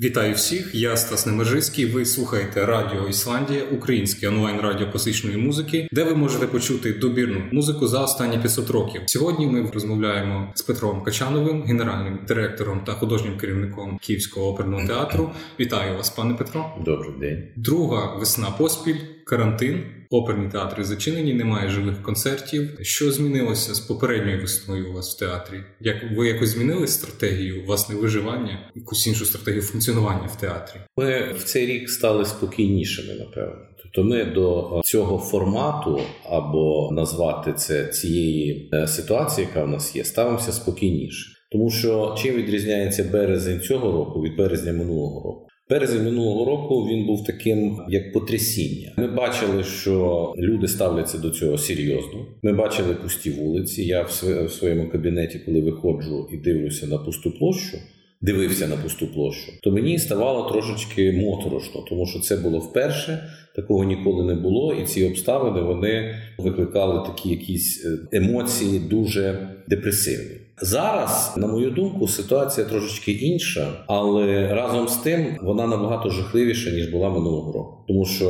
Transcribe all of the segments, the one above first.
Вітаю всіх, я Стас Немежицький. Ви слухаєте Радіо Ісландія, українське онлайн радіо класичної музики, де ви можете почути добірну музику за останні 500 років. Сьогодні ми розмовляємо з Петром Качановим, генеральним директором та художнім керівником Київського оперного театру. Вітаю вас, пане Петро. Добрий день. Друга весна поспіль, карантин. Оперні театри зачинені, немає живих концертів. Що змінилося з попередньою весною у вас в театрі? Як ви якось змінили стратегію власне виживання, якусь іншу стратегію функціонування в театрі? Ми в цей рік стали спокійнішими, напевно. Тобто ми до цього формату або назвати це цієї е, ситуації, яка в нас є, ставимося спокійніше. Тому що чим відрізняється березень цього року від березня минулого року? Березень минулого року він був таким як потрясіння. Ми бачили, що люди ставляться до цього серйозно. Ми бачили пусті вулиці. Я в своєму кабінеті, коли виходжу і дивлюся на пусту площу. Дивився на пусту площу, то мені ставало трошечки моторошно, тому що це було вперше, такого ніколи не було, і ці обставини вони викликали такі якісь е, емоції дуже депресивні. Зараз, на мою думку, ситуація трошечки інша, але разом з тим вона набагато жахливіша ніж була минулого року, тому що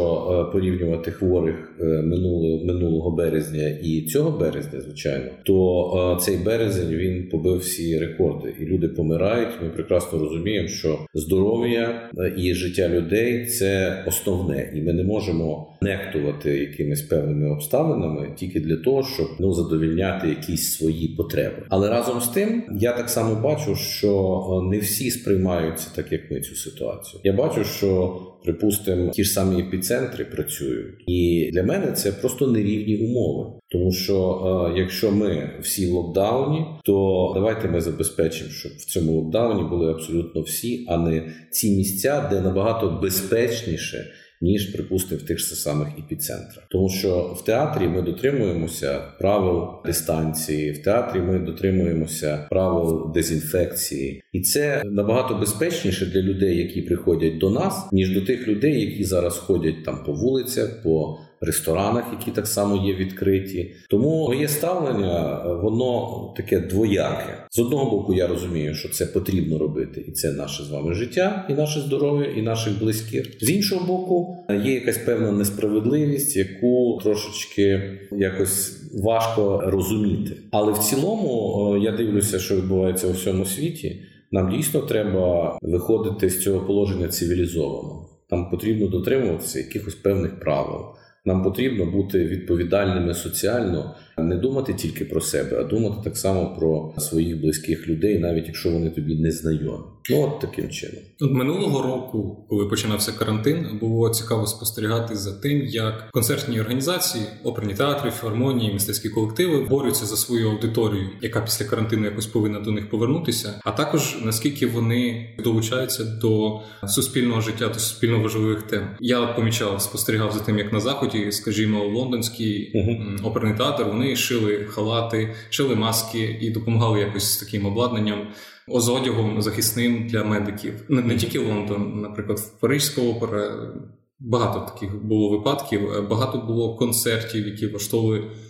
е, порівнювати хворих е, минулого минулого березня і цього березня, звичайно, то е, цей березень він побив всі рекорди, і люди помирають. Ми прекрасно розуміємо, що здоров'я і життя людей це основне, і ми не можемо нехтувати якимись певними обставинами тільки для того, щоб ну задовільняти якісь свої потреби, але разом разом з тим, я так само бачу, що е, не всі сприймаються так, як ми цю ситуацію. Я бачу, що припустимо, ті ж самі епіцентри працюють, і для мене це просто нерівні умови. Тому що е, якщо ми всі в локдауні, то давайте ми забезпечимо, щоб в цьому локдауні були абсолютно всі, а не ці місця, де набагато безпечніше ніж, припустимо, в тих ж самих епіцентрах. Тому що в театрі ми дотримуємося правил дистанції, в театрі ми дотримуємося правил дезінфекції, і це набагато безпечніше для людей, які приходять до нас, ніж до тих людей, які зараз ходять там по вулицях. по ресторанах, які так само є відкриті. Тому моє ставлення, воно таке двояке. З одного боку, я розумію, що це потрібно робити, і це наше з вами життя, і наше здоров'я, і наших близьких. З іншого боку, є якась певна несправедливість, яку трошечки якось важко розуміти. Але в цілому я дивлюся, що відбувається у всьому світі. Нам дійсно треба виходити з цього положення цивілізовано. Нам потрібно дотримуватися якихось певних правил. Нам потрібно бути відповідальними соціально, не думати тільки про себе, а думати так само про своїх близьких людей, навіть якщо вони тобі не знайомі. Ну от таким чином. От минулого року, коли починався карантин, було цікаво спостерігати за тим, як концертні організації, оперні театри, філармонії, мистецькі колективи борються за свою аудиторію, яка після карантину якось повинна до них повернутися. А також наскільки вони долучаються до суспільного життя, до суспільно важливих тем. Я помічав, спостерігав за тим, як на заході, скажімо, лондонський uh оперний театр, вони шили халати, шили маски і допомагали якось з таким обладнанням з одягом захисним для медиків. Не, не тільки Лондон, наприклад, в Парижська опера. Багато таких було випадків, багато було концертів, які влаштовували Е,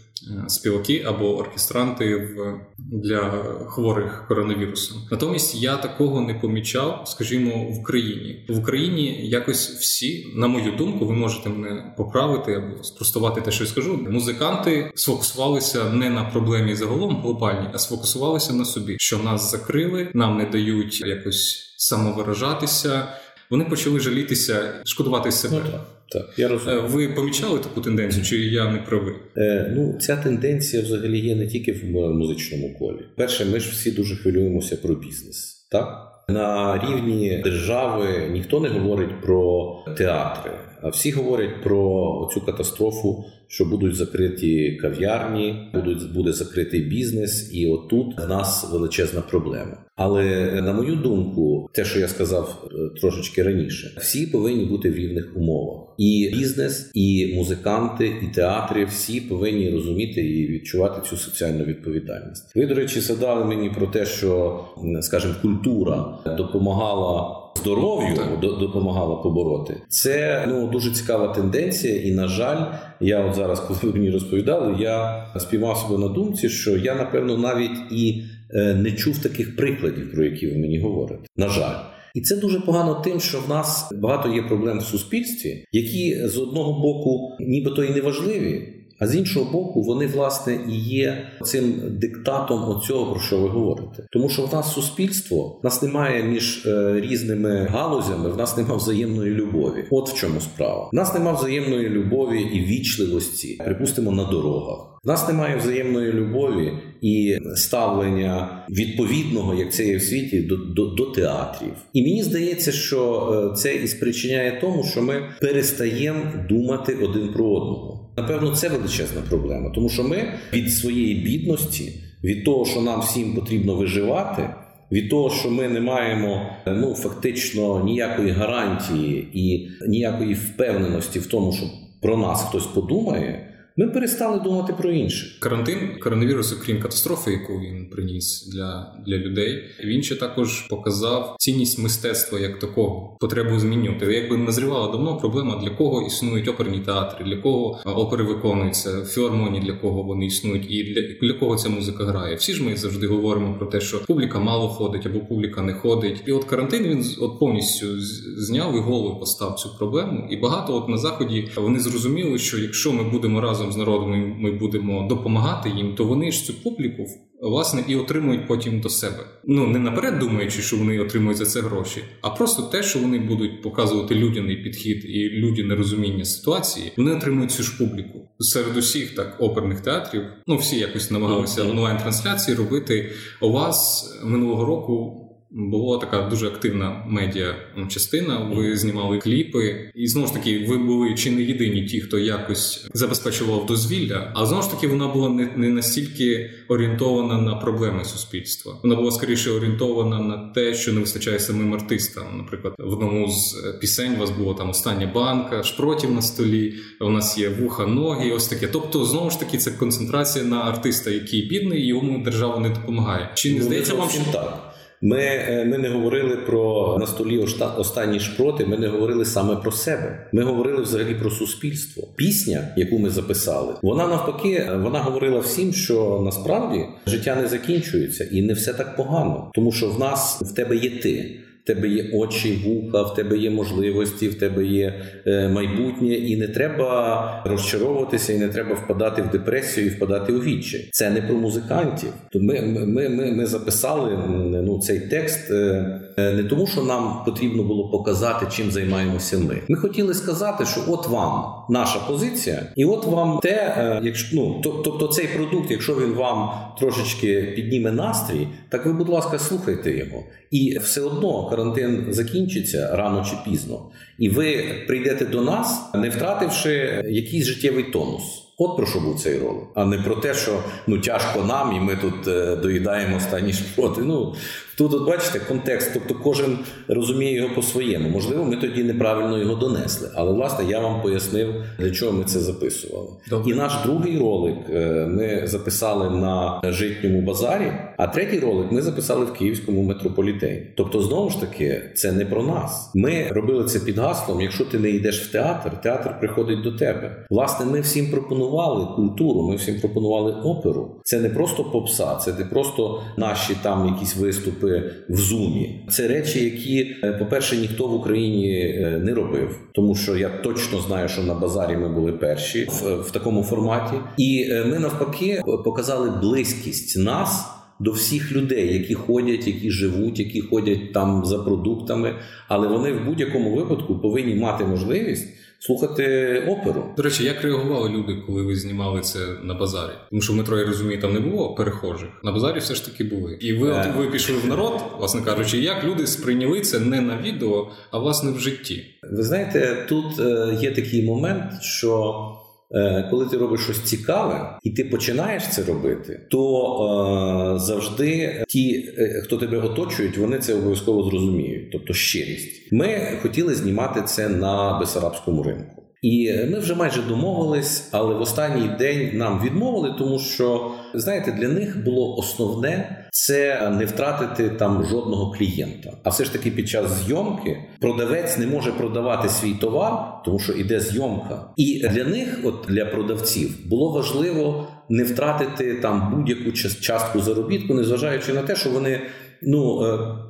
співаки або оркестранти в для хворих коронавірусом. Натомість я такого не помічав, скажімо, в Україні. В Україні якось всі, на мою думку, ви можете мене поправити або спростувати те, що я скажу. Музиканти сфокусувалися не на проблемі загалом глобальній, а сфокусувалися на собі, що нас закрили, нам не дають якось самовиражатися. Вони почали жалітися, шкодувати себе. Ну, так, я розумію. Е, ви помічали таку тенденцію, чи я не правий? Е, Ну, ця тенденція взагалі є не тільки в музичному колі. Перше, ми ж всі дуже хвилюємося про бізнес. Так на рівні держави ніхто не говорить про театри, всі говорять про цю катастрофу, що будуть закриті кав'ярні, будуть буде закритий бізнес, і отут в нас величезна проблема. Але на мою думку, те, що я сказав е, трошечки раніше, всі повинні бути в рівних умовах. І бізнес, і музиканти, і театри всі повинні розуміти і відчувати цю соціальну відповідальність. Ви, до речі, згадали мені про те, що скажімо, культура допомагала. Здоров'ю допомагала побороти. Це ну дуже цікава тенденція, і на жаль, я от зараз, коли ви мені розповідали, я спіймав себе на думці, що я напевно навіть і Е, не чув таких прикладів, про які ви мені говорите. На жаль. І це дуже погано тим, що в нас багато є проблем в суспільстві, які з одного боку, нібито і не важливі. А з іншого боку, вони власне і є цим диктатом оцього, про що ви говорите. Тому що в нас суспільство, в нас немає між е, різними галузями, в нас немає взаємної любові. От в чому справа. В нас немає взаємної любові і вічливості, припустимо, на дорогах. В нас немає взаємної любові і ставлення відповідного, як це є в світі, до, до, до театрів. І мені здається, що е, це і спричиняє тому, що ми перестаємо думати один про одного. Напевно, це величезна проблема, тому що ми від своєї бідності, від того, що нам всім потрібно виживати, від того, що ми не маємо ну фактично ніякої гарантії і ніякої впевненості в тому, що про нас хтось подумає. Ми перестали думати про інше. Карантин, коронавірус, окрім катастрофи, яку він приніс для для людей, він ще також показав цінність мистецтва як такого, потребу змінювати. Якби назрівала давно проблема, для кого існують оперні театри, для кого опери виконуються, філармонії, для кого вони існують, і для, для кого ця музика грає. Всі ж ми завжди говоримо про те, що публіка мало ходить або публіка не ходить. І от карантин він от повністю зняв і голову постав цю проблему. І багато от на заході вони зрозуміли, що якщо ми будемо разом разом з народом ми будемо допомагати їм, то вони ж цю публіку власне і отримують потім до себе. Ну не наперед думаючи, що вони отримують за це гроші, а просто те, що вони будуть показувати людяний підхід і людяне розуміння ситуації, вони отримують цю ж публіку серед усіх так оперних театрів. Ну всі якось намагалися онлайн трансляції робити. У вас минулого року була така дуже активна медіа частина. Ви знімали кліпи, і знову ж таки, ви були чи не єдині ті, хто якось забезпечував дозвілля, а знову ж таки вона була не, не настільки орієнтована на проблеми суспільства. Вона була скоріше орієнтована на те, що не вистачає самим артистам. Наприклад, в одному з пісень у вас було там остання банка, шпротів на столі. У нас є вуха, ноги, ось таке. Тобто, знову ж таки, це концентрація на артиста, який бідний, і йому держава не допомагає. Чи не ну, здається вам що так? Ми е, ми не говорили про на столі останні шпроти. Ми не говорили саме про себе. Ми говорили взагалі про суспільство. Пісня, яку ми записали, вона навпаки, вона говорила всім, що насправді життя не закінчується і не все так погано, тому що в нас в тебе є ти тебе є очі, вуха, в тебе є можливості, в тебе є е, майбутнє, і не треба розчаровуватися, і не треба впадати в депресію і впадати у відчай. Це не про музикантів. Ми, ми, ми, ми записали ну, цей текст е, не тому, що нам потрібно було показати, чим займаємося ми. Ми хотіли сказати, що от вам наша позиція, і от вам те, якщо ну тобто цей продукт, якщо він вам трошечки підніме настрій, так ви, будь ласка, слухайте його. І все одно карантин закінчиться рано чи пізно, і ви прийдете до нас, не втративши якийсь життєвий тонус. От про що був цей ролик, а не про те, що ну тяжко нам, і ми тут е, доїдаємо останні шпроти. Ну Тут, от бачите, контекст, тобто кожен розуміє його по-своєму. Можливо, ми тоді неправильно його донесли. Але власне я вам пояснив, для чого ми це записували. Добре. І наш другий ролик е, ми записали на житньому базарі, а третій ролик ми записали в Київському метрополітені. Тобто, знову ж таки, це не про нас. Ми робили це під гаслом. Якщо ти не йдеш в театр, театр приходить до тебе. Власне, ми всім пропонували культуру, ми всім пропонували оперу. Це не просто попса, це не просто наші там якісь виступи виступи в зумі. Це речі, які, е, по-перше, ніхто в Україні е, не робив, тому що я точно знаю, що на базарі ми були перші в, в такому форматі, і е, ми навпаки показали близькість нас. До всіх людей, які ходять, які живуть, які ходять там за продуктами, але вони в будь-якому випадку повинні мати можливість слухати оперу. До речі, як реагували люди, коли ви знімали це на базарі? Тому що в метро, я розумію, там не було перехожих. На базарі все ж таки були. І ви от, ви пішли в народ, власне кажучи, як люди сприйняли це не на відео, а власне в житті. Ви знаєте, тут е, є такий момент, що. Е, коли ти робиш щось цікаве, і ти починаєш це робити, то е, завжди ті, е, хто тебе оточують, вони це обов'язково зрозуміють. Тобто щирість. Ми хотіли знімати це на Бесарабському ринку. І ми вже майже домовились, але в останній день нам відмовили, тому що знаєте, для них було основне це не втратити там жодного клієнта. А все ж таки, під час зйомки продавець не може продавати свій товар, тому що іде зйомка. І для них, от для продавців, було важливо не втратити там будь-яку частку заробітку, незважаючи на те, що вони Ну,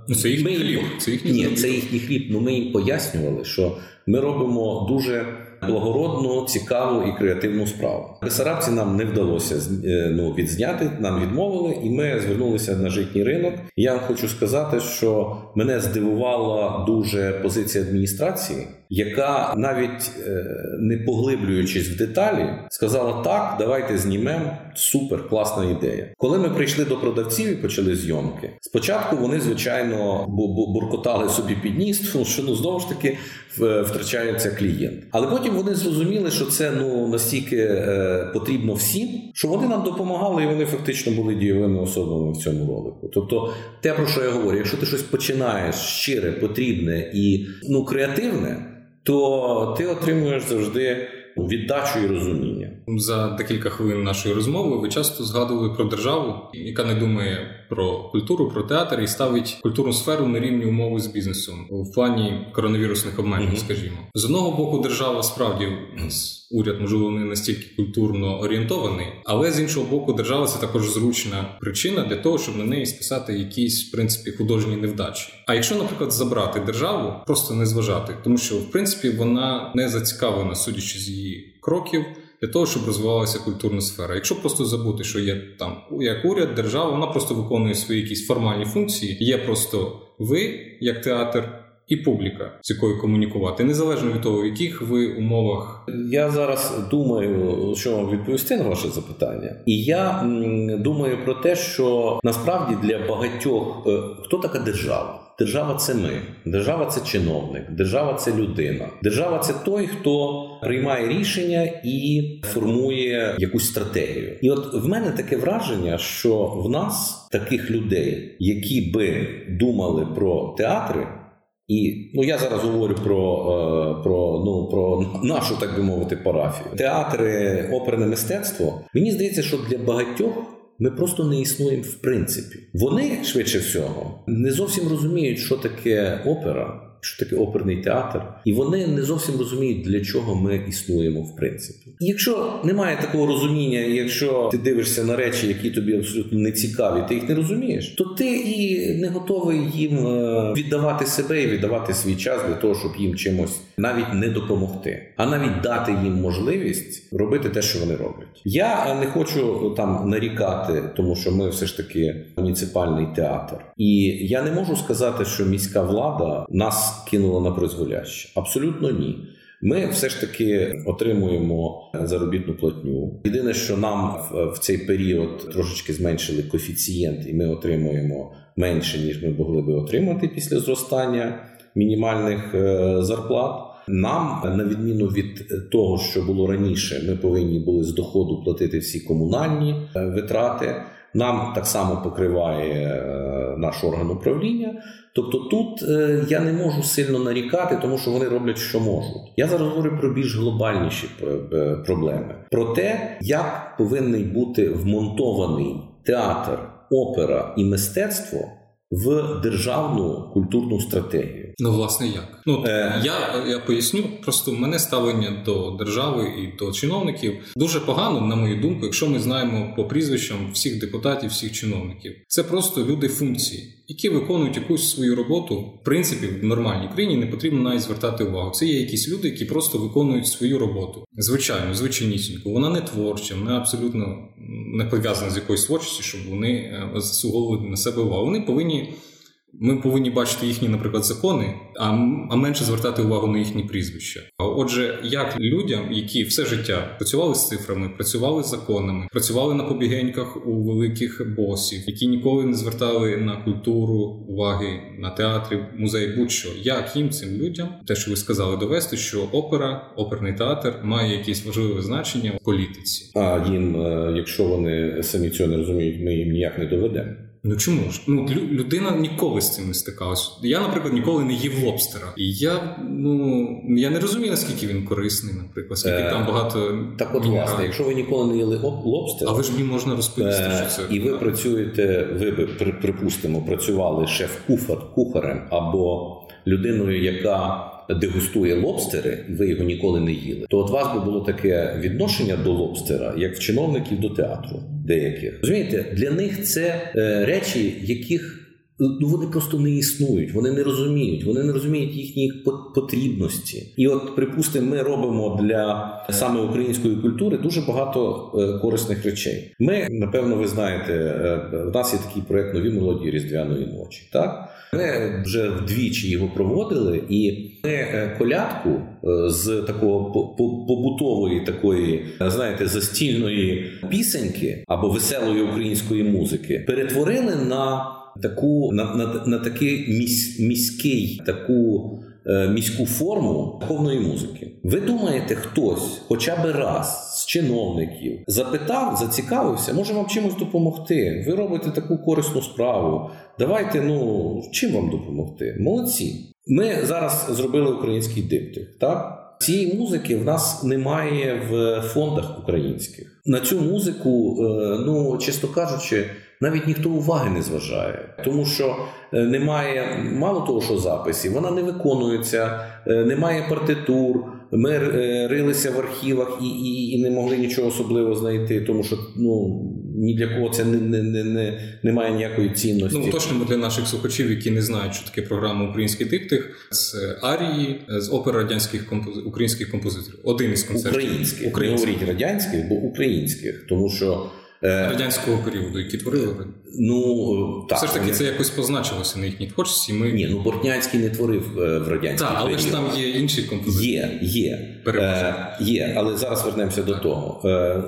ну це їхній хліб. Це їхній Ні, це їхній хліб. Ну ми їм пояснювали, що ми робимо дуже благородну, цікаву і креативну справу. Бесарабці нам не вдалося е, ну, відзняти, нам відмовили, і ми звернулися на житній ринок. Я вам хочу сказати, що мене здивувала дуже позиція адміністрації, яка навіть е, не поглиблюючись в деталі, сказала: так, давайте знімемо. Супер, класна ідея. Коли ми прийшли до продавців і почали зйомки, спочатку вони звичайно буркотали собі під ніс, тому що ну знову ж таки втрачається клієнт. Але потім вони зрозуміли, що це ну настільки е, потрібно всім, що вони нам допомагали, і вони фактично були дієвими особами в цьому ролику. Тобто, те про що я говорю, якщо ти щось починаєш щире, потрібне і ну креативне, то ти отримуєш завжди віддачу і розуміння. За декілька хвилин нашої розмови ви часто згадували про державу, яка не думає про культуру, про театр і ставить культурну сферу на рівні умови з бізнесом у плані коронавірусних обмежень. Mm-hmm. Скажімо, з одного боку, держава справді уряд можливо не настільки культурно орієнтований, але з іншого боку, держава це також зручна причина для того, щоб на неї списати якісь в принципі художні невдачі. А якщо, наприклад, забрати державу, просто не зважати, тому що в принципі вона не зацікавлена, судячи з її кроків для того, щоб розвивалася культурна сфера. Якщо просто забути, що є там як уряд, держава, вона просто виконує свої якісь формальні функції. Є просто ви, як театр. І публіка, з якою комунікувати, незалежно від того, в яких ви умовах. Я зараз думаю, що вам відповісти на ваше запитання, і я думаю про те, що насправді для багатьох е, хто така держава. Держава це ми, держава це чиновник, держава це людина. Держава це той, хто приймає рішення і формує якусь стратегію. І от в мене таке враження, що в нас таких людей, які би думали про театри. І ну я зараз говорю про е, про ну про нашу, так би мовити, парафію. Театри, оперне мистецтво. Мені здається, що для багатьох ми просто не існуємо в принципі. Вони швидше всього не зовсім розуміють, що таке опера що таке оперний театр, і вони не зовсім розуміють, для чого ми існуємо в принципі. Якщо немає такого розуміння, якщо ти дивишся на речі, які тобі абсолютно не цікаві, ти їх не розумієш, то ти і не готовий їм е, віддавати себе і віддавати свій час для того, щоб їм чимось навіть не допомогти, а навіть дати їм можливість робити те, що вони роблять. Я не хочу там нарікати, тому що ми все ж таки муніципальний театр, і я не можу сказати, що міська влада нас кинуло на призволяще? Абсолютно ні. Ми все ж таки отримуємо заробітну платню. Єдине, що нам в цей період трошечки зменшили коефіцієнт, і ми отримуємо менше ніж ми могли би отримати після зростання мінімальних е, зарплат. Нам, на відміну від того, що було раніше, ми повинні були з доходу платити всі комунальні е, витрати. Нам так само покриває е, наш орган управління. Тобто тут е, я не можу сильно нарікати, тому що вони роблять, що можуть. Я зараз говорю про більш глобальніші е, проблеми, про те, як повинен бути вмонтований театр, опера і мистецтво в державну культурну стратегію. Ну, власне, як ну е... я я поясню, просто в мене ставлення до держави і до чиновників дуже погано, на мою думку, якщо ми знаємо по прізвищам всіх депутатів, всіх чиновників. Це просто люди функції, які виконують якусь свою роботу. В принципі, в нормальній країні не потрібно навіть звертати увагу. Це є якісь люди, які просто виконують свою роботу. Звичайно, звичайнісінько. Вона не творча, вона абсолютно не пов'язана з якоюсь творчістю, щоб вони е, заслуговували на себе увагу. Вони повинні ми повинні бачити їхні, наприклад, закони, а а менше звертати увагу на їхні прізвища. Отже, як людям, які все життя працювали з цифрами, працювали з законами, працювали на побігеньках у великих босів, які ніколи не звертали на культуру уваги на театри, музеї, будь-що як їм цим людям, те, що ви сказали, довести, що опера, оперний театр має якесь важливе значення в політиці. А їм, е, якщо вони самі цього не розуміють, ми їм ніяк не доведемо. Ну чому ж? Ну людина ніколи з цим не стикалась. Я, наприклад, ніколи не їв лобстера. І я ну я не розумію, наскільки він корисний, наприклад, скільки е, там багато. Так, от власне, якщо ви ніколи не їли лобстера, а ви ж мені можна розповісти, е, що це і ви працюєте. Ви би припустимо, працювали шеф-кухарем або людиною, яка дегустує лобстери, і ви його ніколи не їли, то от вас би було таке відношення до лобстера, як в чиновників до театру деяких. Розумієте, для них це е, речі, яких ну вони просто не існують, вони не розуміють, вони не розуміють їхньої потрібності. І от, припустимо, ми робимо для саме української культури дуже багато е, корисних речей. Ми, напевно, ви знаєте, е, в нас є такий проект нові мелодії різдвяної ночі. Так ми вже вдвічі його проводили, і ми е, колядку з такого побутової такої, знаєте, застільної пісеньки або веселої української музики перетворили на таку на на, на такий місь, міський таку е, міську форму повної музики. Ви думаєте, хтось, хоча б раз чиновників, запитав, зацікавився, може вам чимось допомогти? Ви робите таку корисну справу. Давайте, ну чим вам допомогти? Молодці. Ми зараз зробили український диптих, так? Цієї музики в нас немає в фондах українських. На цю музику, е, ну чесно кажучи навіть ніхто уваги не зважає, тому що е, немає мало того, що записів, вона не виконується, е, немає партитур. Ми е, рилися в архівах і і, і не могли нічого особливого знайти, тому що ну ні для кого це не не, не, не, не має ніякої цінності. Ну точно для наших слухачів, які не знають, що таке програма Український диктих, це арії з опер радянських компози... українських композиторів. Один із концертів. Українських. Українських. Не говоріть радянських, бо українських, тому що. Е, радянського періоду, які творили Ну так все ж таки, це якось позначилося на їхній творчості. Ми ні, ну Бортнянський не творив е, в радянській Так, але ж там є інші композиції. Є, є е, є, але зараз вернемося до того. Е,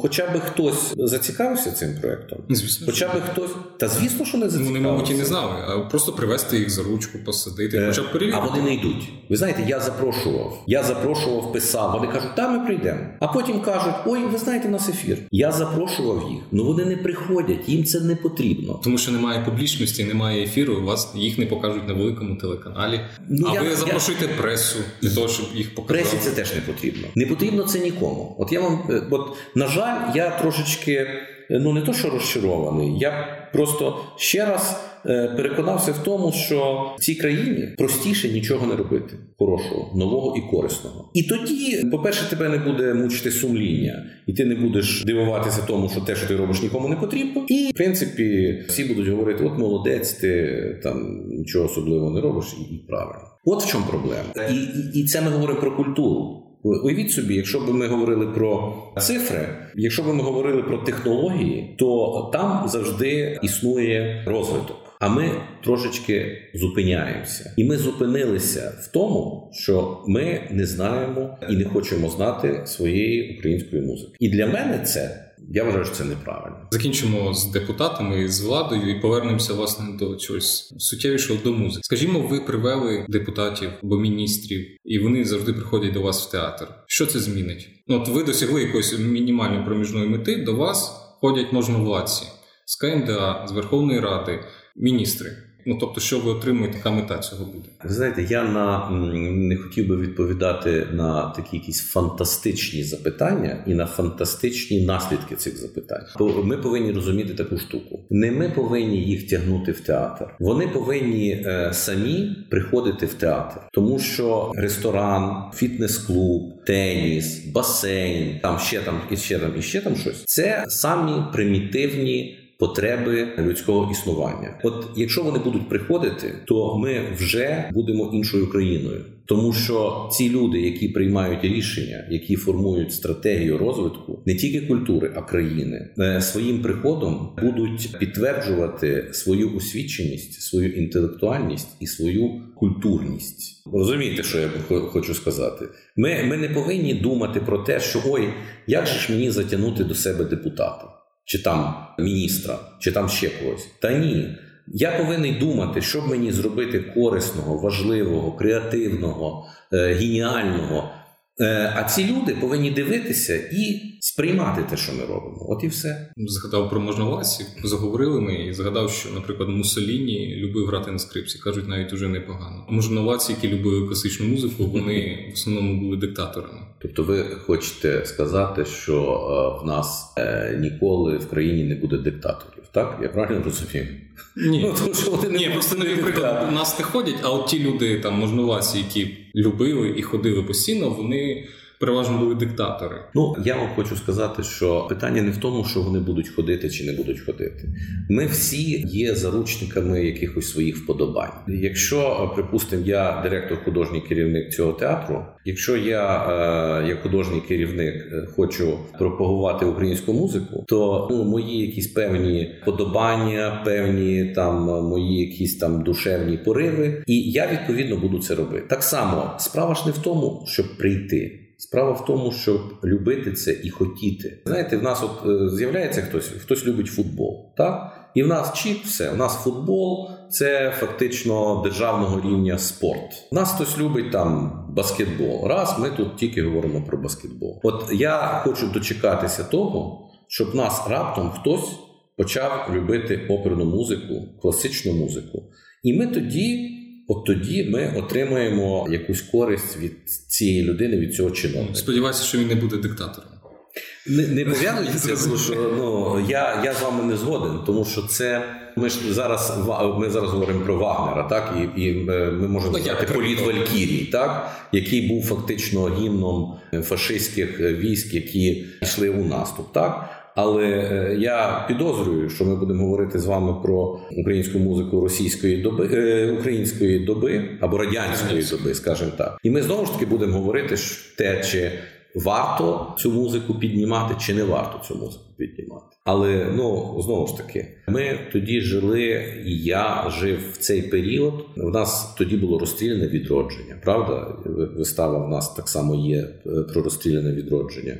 Хоча б хтось зацікавився цим проектом, звісно, хоча б хтось, та звісно, що не зацікавився. Вони, мабуть, і не знали, а просто привезти їх за ручку, посадити, е, хоча б перевірити. А вони не йдуть. Ви знаєте, я запрошував. Я запрошував, писав. Вони кажуть, та ми прийдемо. А потім кажуть, ой, ви знаєте, у нас ефір. Я запрошував їх, ну вони не приходять. Їм це не потрібно. Тому що немає публічності, немає ефіру. Вас їх не покажуть на великому телеканалі. Ну, а я, ви запрошуєте я... пресу для того, щоб їх показали. Пресі це теж не потрібно. Не потрібно це нікому. От я вам, е, от на жаль, я трошечки ну не то, що розчарований, я просто ще раз е, переконався в тому, що в цій країні простіше нічого не робити хорошого, нового і корисного. І тоді, по-перше, тебе не буде мучити сумління, і ти не будеш дивуватися тому, що те, що ти робиш, нікому не потрібно. І в принципі всі будуть говорити: от молодець, ти там нічого особливого не робиш, і правильно. От в чому проблема, і, і, і це ми говоримо про культуру. Уявіть собі, якщо б ми говорили про цифри, якщо б ми говорили про технології, то там завжди існує розвиток. А ми трошечки зупиняємося, і ми зупинилися в тому, що ми не знаємо і не хочемо знати своєї української музики. І для мене це я вважаю, що це неправильно. Закінчимо з депутатами з владою і повернемося власне до чогось суттєвішого до музики. Скажімо, ви привели депутатів або міністрів, і вони завжди приходять до вас в театр. Що це змінить? Ну от ви досягли якоїсь мінімальної проміжної мети. До вас ходять можновладці з КМДА, з Верховної Ради, міністри. Ну тобто, що ви отримуєте, яка мета цього буде? Ви знаєте, я на не хотів би відповідати на такі якісь фантастичні запитання і на фантастичні наслідки цих запитань. Бо ми повинні розуміти таку штуку. Не ми повинні їх тягнути в театр. Вони повинні е, самі приходити в театр, тому що ресторан, фітнес-клуб, теніс, басейн, там ще там і ще там і ще там щось. Це самі примітивні потреби людського існування. От якщо вони будуть приходити, то ми вже будемо іншою країною. Тому що ці люди, які приймають рішення, які формують стратегію розвитку не тільки культури, а країни, е, своїм приходом будуть підтверджувати свою освіченість, свою інтелектуальність і свою культурність. Розумієте, що я хочу сказати? Ми, Ми не повинні думати про те, що ой, як же ж мені затягнути до себе депутата чи там міністра, чи там ще когось. Та ні. Я повинен думати, що мені зробити корисного, важливого, креативного, е, геніального. Е, а ці люди повинні дивитися і сприймати те, що ми робимо. От і все. Згадав про можновладців, заговорили ми і згадав, що, наприклад, Мусоліні любив грати на скрипці, кажуть, навіть уже непогано. Можновладці, які любили класичну музику, вони в основному були диктаторами. Тобто, ви хочете сказати, що е, в нас е, ніколи в країні не буде диктаторів, так? Я правильно розумію? Ні, ну, тому що вони Ні, просто наприклад, нас не ходять, а от ті люди, там можновладці, які любили і ходили постійно, вони переважно були диктатори. Ну я вам хочу сказати, що питання не в тому, що вони будуть ходити чи не будуть ходити. Ми всі є заручниками якихось своїх вподобань. Якщо, припустимо, я директор, художній керівник цього театру. Якщо я, е, як художній керівник, е, хочу пропагувати українську музику, то ну, мої якісь певні подобання, певні там мої якісь там душевні пориви, і я відповідно буду це робити. Так само справа ж не в тому, щоб прийти. Справа в тому, щоб любити це і хотіти. Знаєте, в нас от е, з'являється хтось, хтось любить футбол, так? І в нас чіп, все. У нас футбол це фактично державного рівня спорт. У нас хтось любить там баскетбол. Раз ми тут тільки говоримо про баскетбол. От я хочу дочекатися того, щоб нас раптом хтось почав любити оперну музику, класичну музику. І ми тоді. От тоді ми отримаємо якусь користь від цієї людини, від цього чиновника. Сподіваюся, що він не буде диктатором. Не не пов'язується, тому що ну я я з вами не згоден, тому що це ми ж зараз ми зараз говоримо про Вагнера, так і і е, ми можемо сказати політ Валькірій, так який був фактично гімном фашистських військ, які йшли у наступ, так. Але е, я підозрюю, що ми будемо говорити з вами про українську музику російської доби е, української доби або радянської доби, скажімо так, і ми знову ж таки будемо говорити те, чи варто цю музику піднімати, чи не варто цю музику піднімати. Але ну знову ж таки, ми тоді жили, і я жив в цей період. В нас тоді було розстріляне відродження. Правда, вистава в нас так само є е, про розстріляне відродження.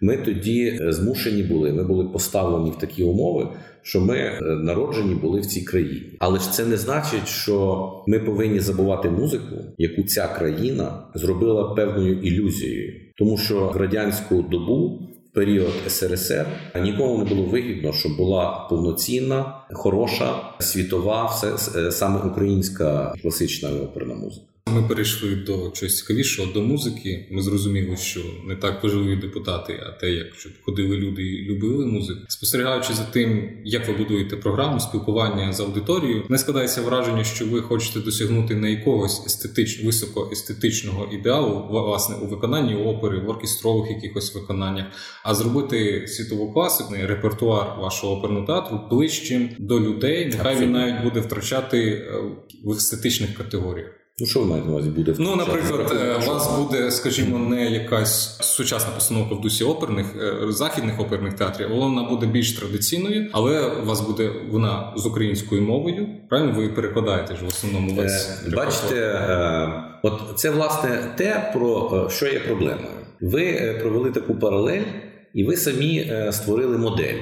Ми тоді е, змушені були, ми були поставлені в такі умови, що ми е, народжені були в цій країні. Але ж це не значить, що ми повинні забувати музику, яку ця країна зробила певною ілюзією, тому що в радянську добу. Період СРСР нікому не було вигідно, щоб була повноцінна, хороша, світова, все е, саме українська класична оперна музика. Ми перейшли до чогось цікавішого, до музики. Ми зрозуміли, що не так важливі депутати, а те, як щоб ходили люди і любили музику. Спостерігаючи за тим, як ви будуєте програму спілкування з аудиторією, не складається враження, що ви хочете досягнути не якогось естетично високоестетичного ідеалу, власне, у виконанні опери, в оркестрових якихось виконаннях, а зробити світову класику, репертуар вашого оперного театру ближчим до людей. Нехай він навіть буде втрачати е, в естетичних категоріях. Ну, що ви маєте на увазі буде? Ну, наприклад, е, у вас буде, скажімо, не якась сучасна постановка в дусі оперних е, західних оперних театрів, вона буде більш традиційною, але у вас буде вона з українською мовою. Правильно, ви перекладаєте ж в основному весь е, бачите, е, от це власне те, про що є проблемою. Ви провели таку паралель, і ви самі створили модель.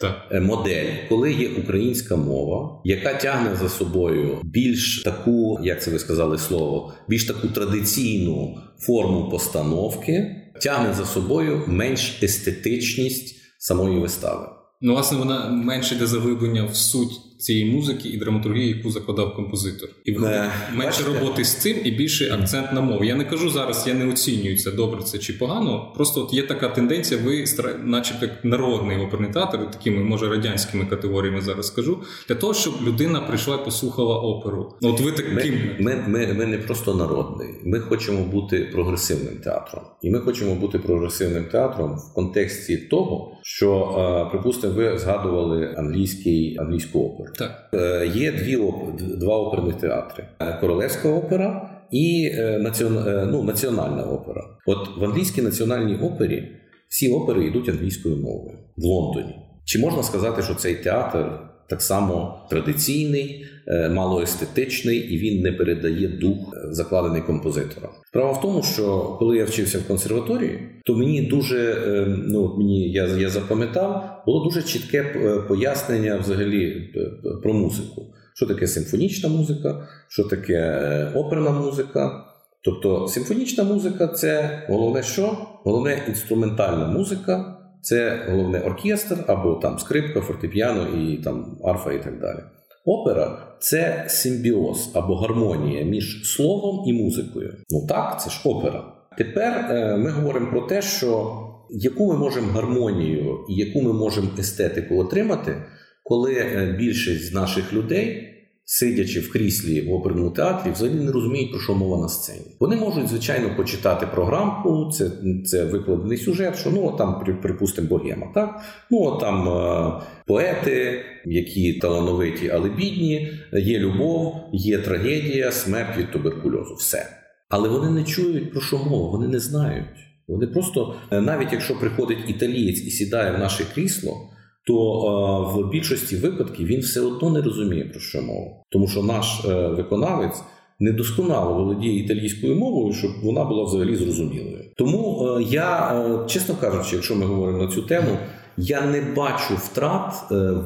Так. Е, модель, коли є українська мова, яка тягне за собою більш таку, як це ви сказали слово, більш таку традиційну форму постановки, тягне за собою менш естетичність самої вистави. Ну, власне, вона менше йде заглиблення в суть цієї музики і драматургії, яку закладав композитор, і не, менше бачите? роботи з цим і більший акцент на мову. Я не кажу зараз, я не оцінюю це добре це чи погано. Просто от є така тенденція, ви начебто народний оперний театр, такими може радянськими категоріями зараз скажу, для того, щоб людина прийшла і послухала оперу. Ну, от ви таким ми, ми, ми, ми не просто народний. Ми хочемо бути прогресивним театром, і ми хочемо бути прогресивним театром в контексті того, що припустимо, ви згадували англійський англійську оперу. Так. Е, є дві два оперних театри: е, Королевська опера і е, ну, Національна опера. От в англійській національній опері всі опери йдуть англійською мовою в Лондоні. Чи можна сказати, що цей театр так само традиційний, е, малоестетичний, і він не передає дух, е, закладений композитором. Справа в тому, що коли я вчився в консерваторії, то мені дуже е, ну мені я я запам'ятав, було дуже чітке пояснення взагалі про музику. Що таке симфонічна музика, що таке оперна музика. Тобто симфонічна музика це головне що? Головне інструментальна музика, це головне оркестр або там скрипка, фортепіано і там арфа і так далі. Опера це симбіоз або гармонія між словом і музикою. Ну так, це ж опера. Тепер е, ми говоримо про те, що яку ми можемо гармонію і яку ми можемо естетику отримати, коли е, більшість з наших людей сидячи в кріслі в оперному театрі, взагалі не розуміють, про що мова на сцені. Вони можуть, звичайно, почитати програмку, це це викладений сюжет, що ну там, припустимо, богема. так? Ну там е, поети, які талановиті, але бідні, є любов, є трагедія, смерть від туберкульозу. Все. Але вони не чують про що мова, вони не знають. Вони просто, е, навіть якщо приходить італієць і сідає в наше крісло то е, в більшості випадків він все одно не розуміє про що мова, тому що наш е, виконавець недосконало володіє італійською мовою, щоб вона була взагалі зрозумілою. Тому е, я, чесно кажучи, якщо ми говоримо на цю тему, я не бачу втрат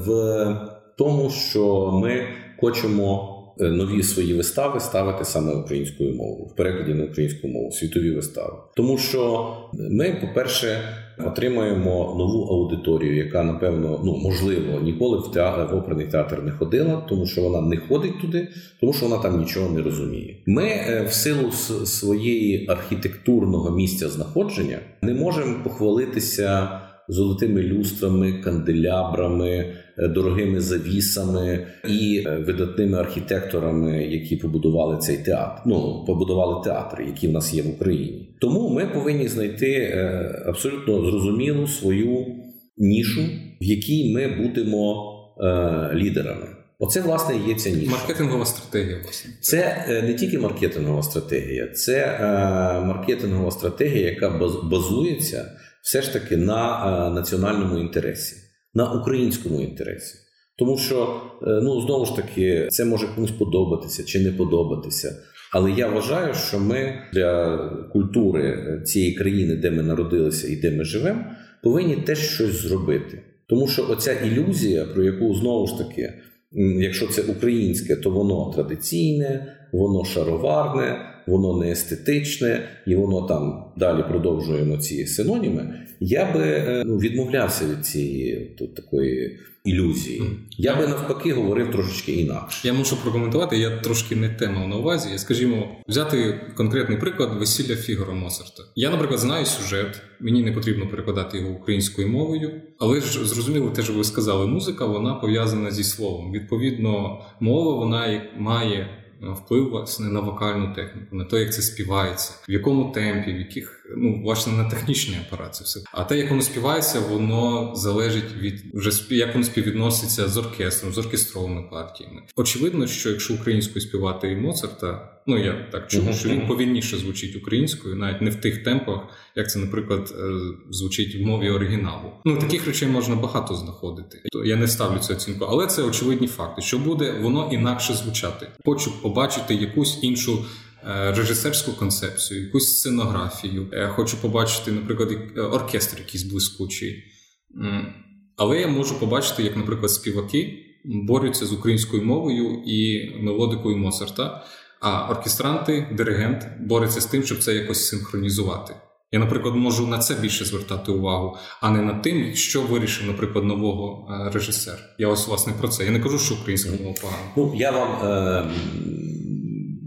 в тому, що ми хочемо. Нові свої вистави ставити саме українською мовою в перекладі на українську мову, світові вистави, тому що ми, по-перше, отримаємо нову аудиторію, яка напевно ну можливо ніколи в театр в оперний театр не ходила, тому що вона не ходить туди, тому що вона там нічого не розуміє. Ми е, в силу своєї архітектурного місця знаходження не можемо похвалитися золотими люстрами, канделябрами. Е, дорогими завісами і е, видатними архітекторами, які побудували цей театр. Ну побудували театри, які в нас є в Україні. Тому ми повинні знайти е, абсолютно зрозумілу свою нішу, в якій ми будемо лідерами. Оце власне є ця ніша. маркетингова стратегія. Власне це не тільки маркетингова стратегія, це маркетингова стратегія, яка базується все ж таки на національному інтересі на українському інтересі. Тому що, е, ну знову ж таки, це може комусь подобатися чи не подобатися. Але я вважаю, що ми для культури цієї країни, де ми народилися і де ми живемо, повинні теж щось зробити. Тому що оця ілюзія, про яку знову ж таки, якщо це українське, то воно традиційне, воно шароварне, воно не естетичне, і воно там далі продовжуємо ці синоніми. Я би е, ну, відмовлявся від цієї тут, такої ілюзії. Я би навпаки говорив трошечки інакше. Я можу прокоментувати. Я трошки не те мав на увазі. Я скажімо, взяти конкретний приклад весілля Фігора Моцарта. Я, наприклад, знаю сюжет. Мені не потрібно перекладати його українською мовою, але ж зрозуміло, те, що ви сказали, музика вона пов'язана зі словом. Відповідно, мова вона має вплив власне на вокальну техніку, на те, як це співається, в якому темпі, в яких ну власне на технічний апарат це все. А те, як воно співається, воно залежить від вже як воно співвідноситься з оркестром, з оркестровими партіями. Очевидно, що якщо українською співати і Моцарта. Ну я так чому, що він повільніше звучить українською, навіть не в тих темпах, як це, наприклад, е, звучить в мові оригіналу. Ну таких речей можна багато знаходити. То я не ставлю цю оцінку, але це очевидні факти. Що буде воно інакше звучати? Хочу побачити якусь іншу. Е, режисерську концепцію, якусь сценографію. Я хочу побачити, наприклад, е, оркестр якийсь блискучий. Але я можу побачити, як, наприклад, співаки борються з українською мовою і мелодикою Моцарта. А оркестранти, диригент бореться з тим, щоб це якось синхронізувати. Я, наприклад, можу на це більше звертати увагу, а не над тим, що вирішив, наприклад, нового е, режисер. Я ось власне про це. Я не кажу, що українська мова погана. Ну я вам. Е-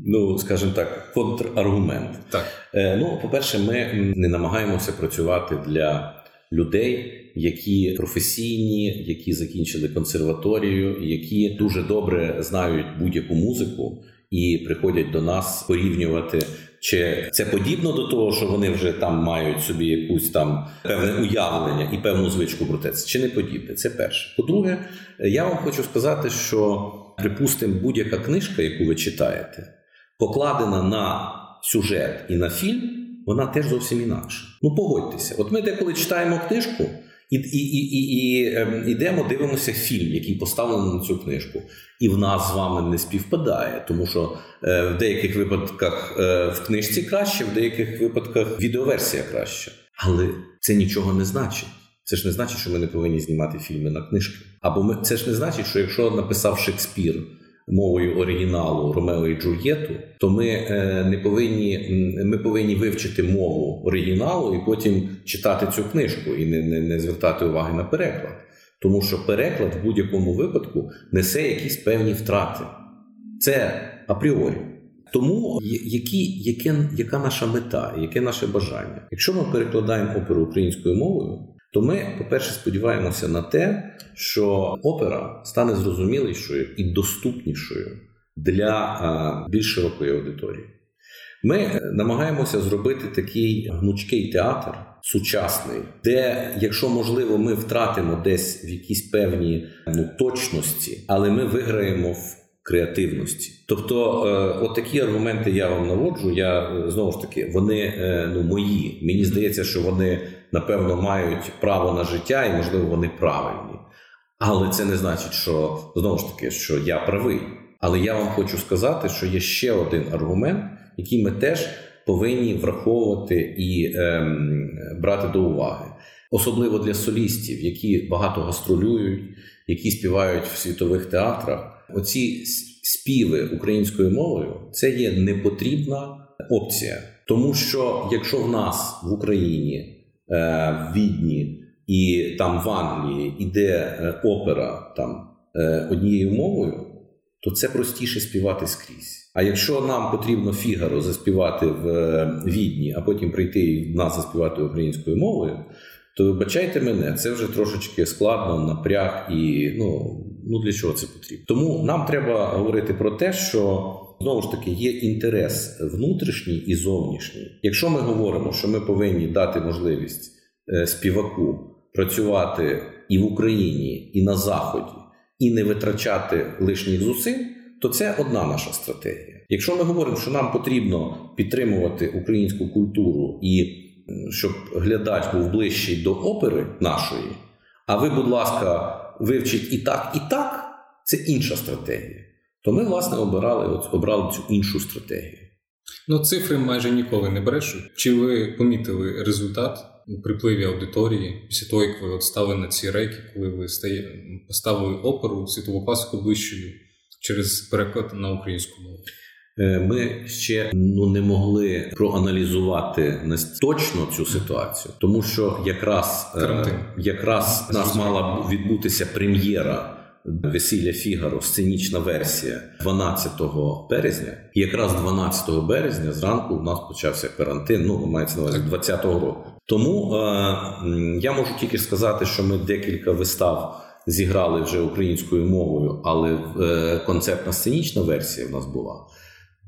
Ну, скажімо так, контраргумент. Так. Е, ну, по-перше, ми не намагаємося працювати для людей, які професійні, які закінчили консерваторію, які дуже добре знають будь-яку музику і приходять до нас порівнювати. Чи це подібно до того, що вони вже там мають собі якусь там певне уявлення і певну звичку про те, чи не подібне? Це перше. По-друге, я вам хочу сказати, що припустимо, будь-яка книжка, яку ви читаєте, покладена на сюжет і на фільм, вона теж зовсім інакша. Ну погодьтеся, от ми деколи читаємо книжку. І і, і, і ем, ідемо, дивимося фільм, який поставлений на цю книжку, і в нас з вами не співпадає, тому що е, в деяких випадках е, в книжці краще, в деяких випадках відеоверсія краща. Але це нічого не значить. Це ж не значить, що ми не повинні знімати фільми на книжки. Або ми це ж не значить, що якщо написав Шекспір мовою оригіналу Ромео і Джульєту, то ми е, не повинні ми повинні вивчити мову оригіналу і потім читати цю книжку і не, не, не звертати уваги на переклад. Тому що переклад в будь-якому випадку несе якісь певні втрати. Це апріорі. Тому які, яке, яка наша мета, яке наше бажання? Якщо ми перекладаємо оперу українською мовою, то ми, по-перше, сподіваємося на те, що опера стане зрозумілішою і доступнішою для більш широкої аудиторії. Ми намагаємося зробити такий гнучкий театр сучасний, де, якщо можливо, ми втратимо десь в якісь певні ну, точності, але ми виграємо в креативності. Тобто, е, от такі аргументи я вам наводжу. Я е, знову ж таки, вони е, ну мої. Мені здається, що вони напевно мають право на життя, і можливо вони правильні. Але це не значить, що знову ж таки, що я правий. Але я вам хочу сказати, що є ще один аргумент, який ми теж повинні враховувати і ем, брати до уваги, особливо для солістів, які багато гастролюють, які співають в світових театрах. Оці співи українською мовою це є непотрібна опція, тому що якщо в нас в Україні, в Відні і там в Англії іде е, опера там е, однією мовою, то це простіше співати скрізь. А якщо нам потрібно фігаро заспівати в Відні, а потім прийти і в нас заспівати українською мовою, то вибачайте мене, це вже трошечки складно, напряг і ну ну для чого це потрібно? Тому нам треба говорити про те, що знову ж таки є інтерес внутрішній і зовнішній. Якщо ми говоримо, що ми повинні дати можливість е, співаку працювати і в Україні, і на Заході, і не витрачати лишніх зусиль, то це одна наша стратегія. Якщо ми говоримо, що нам потрібно підтримувати українську культуру і щоб глядач був ближчий до опери нашої, а ви, будь ласка, вивчить і так, і так, це інша стратегія. То ми, власне, обирали от, обрали цю іншу стратегію. Ну, цифри майже ніколи не брешуть. Чи ви помітили результат у припливі аудиторії після того, як ви от стали на ці рейки, коли ви поставили оперу світову класику ближчою через переклад на українську мову? Е, ми ще ну не могли проаналізувати точно цю ситуацію, тому що якраз е, Карантин. якраз нас мала відбутися прем'єра. Весілля Фігаро, сценічна версія 12 березня, і якраз 12 березня зранку у нас почався карантин. Ну мається на увазі 20-го року. Тому е, я можу тільки сказати, що ми декілька вистав зіграли вже українською мовою, але е, концертна сценічна версія в нас була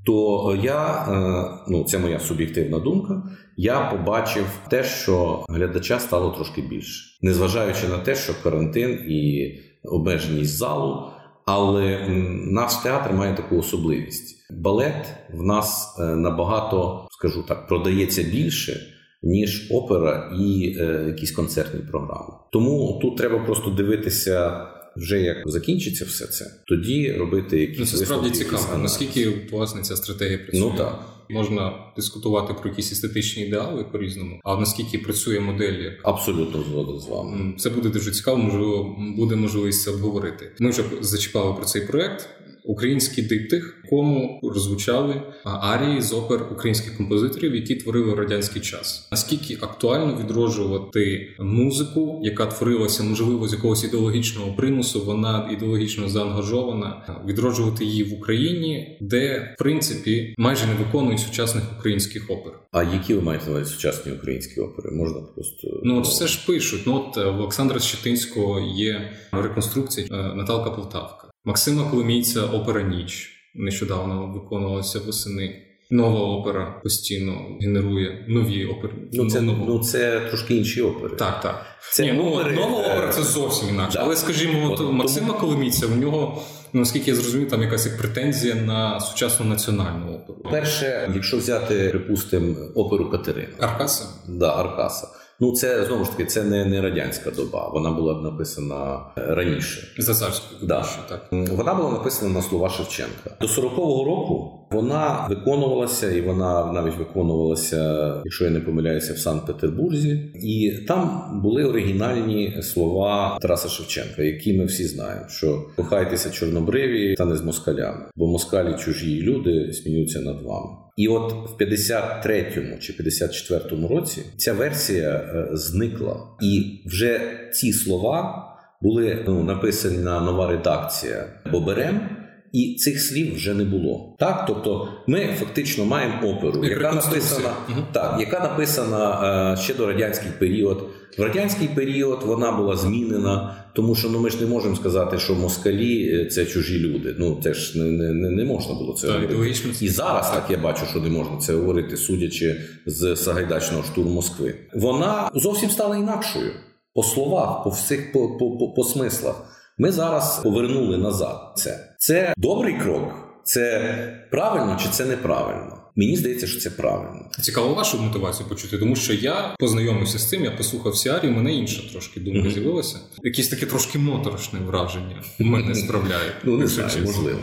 то я, е, ну це моя суб'єктивна думка, я побачив те, що глядача стало трошки більше, незважаючи на те, що карантин і обмеженість залу. Але наш театр має таку особливість. Балет в нас е, набагато, скажу так, продається більше, ніж опера і е, якісь концертні програми. Тому тут треба просто дивитися вже як закінчиться все це, тоді робити якісь Ну, це справді цікаво. Наскільки власне ця стратегія працює? Ну так. Можна дискутувати про якісь естетичні ідеали по різному, а наскільки працює модель, як абсолютно згоден з вами. Це буде дуже цікаво. Можливо, буде можливість це обговорити. Ми вже зачіпали про цей проект український диптих, кому розвучали арії з опер українських композиторів, які творили в радянський час. Наскільки актуально відроджувати музику, яка творилася, можливо, з якогось ідеологічного примусу, вона ідеологічно заангажована, відроджувати її в Україні, де в принципі майже не виконують сучасних українських опер. А які ви маєте на сучасні українські опери? Можна просто ну от все ж пишуть. Ну от в Олександра Щетинського є реконструкція е, Наталка Полтавка. Максима Коломійця опера Ніч нещодавно виконувалася восени. Нова опера постійно генерує нові опери. Ну це ну це трошки інші опери. Так, так. Це Ні, ну, опери, Нова е, опера це зовсім інакше. Да. Але скажімо, от, Максима тому... Коломійця в нього, ну, наскільки я зрозумів, там якась претензія на сучасну національну оперу. Перше, якщо взяти, припустимо, оперу Катерина Аркаса? Да, Аркаса. Ну, це знову ж таки це не не радянська доба. Вона була написана е, раніше. За царською да. так. Вона була написана на слова Шевченка. До 40-го року вона виконувалася, і вона навіть виконувалася, якщо я не помиляюся, в Санкт-Петербурзі. І там були оригінальні слова Тараса Шевченка, які ми всі знаємо: що кохайтеся чорнобриві та не з москалями, бо москалі чужі люди сміються над вами. І от в 53-му чи 54-му році ця версія е, зникла, і вже ці слова були ну, написана нова редакція Боберем. І цих слів вже не було. Так, тобто ми фактично маємо оперу, Як яка написана Мгм. так, яка написана е, ще до радянський період. В радянський період вона була змінена, тому що ну ми ж не можемо сказати, що москалі е, це чужі люди. Ну це ж не, не, не, можна було це Так, говорити. І зараз так я бачу, що не можна це говорити, судячи з Сагайдачного штурму Москви. Вона зовсім стала інакшою по словах, по всіх по, по, по, по смислах. Ми зараз повернули назад це. Це добрий крок, це правильно чи це неправильно? Мені здається, що це правильно. Цікаво вашу мотивацію почути, тому що я познайомився з цим, я послухав Сіарі, у мене інша трошки думка Мгм. з'явилася. Якісь таке трошки моторошне враження в мене справляє. Ну, не знаю, можливо.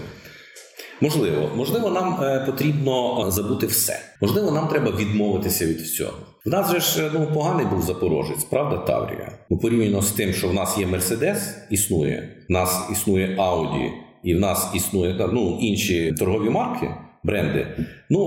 Можливо, можливо, нам е, потрібно забути все. Можливо, нам треба відмовитися від всього. В нас же ж е, ну поганий був запорожець, правда, Таврія? Ну, порівняно з тим, що в нас є Мерседес, існує, в нас існує Ауді, і в нас існує ну, інші торгові марки, бренди. Ну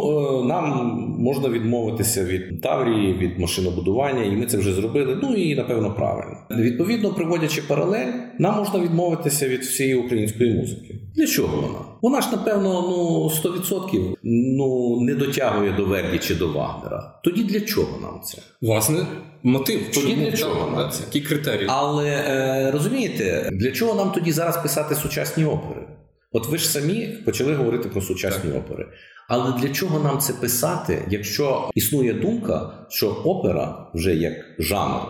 е, нам можна відмовитися від Таврії, від машинобудування, і ми це вже зробили. Ну і напевно правильно. Відповідно, приводячи паралель, нам можна відмовитися від всієї української музики. Для чого вона? Вона ж, напевно, ну 100% ну не дотягує до Верді чи до Вагнера. Тоді для чого нам це? Власне, мотив. Тоді Чому для чого нам це? Які критерії? Але е, розумієте, для чого нам тоді зараз писати сучасні опери? От ви ж самі почали говорити про сучасні опери. Але для чого нам це писати, якщо існує думка, що опера вже як жанр,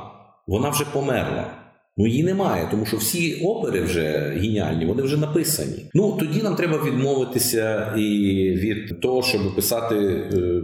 вона вже померла. Ну її немає, тому що всі опери вже геніальні, вони вже написані. Ну тоді нам треба відмовитися і від того, щоб писати е,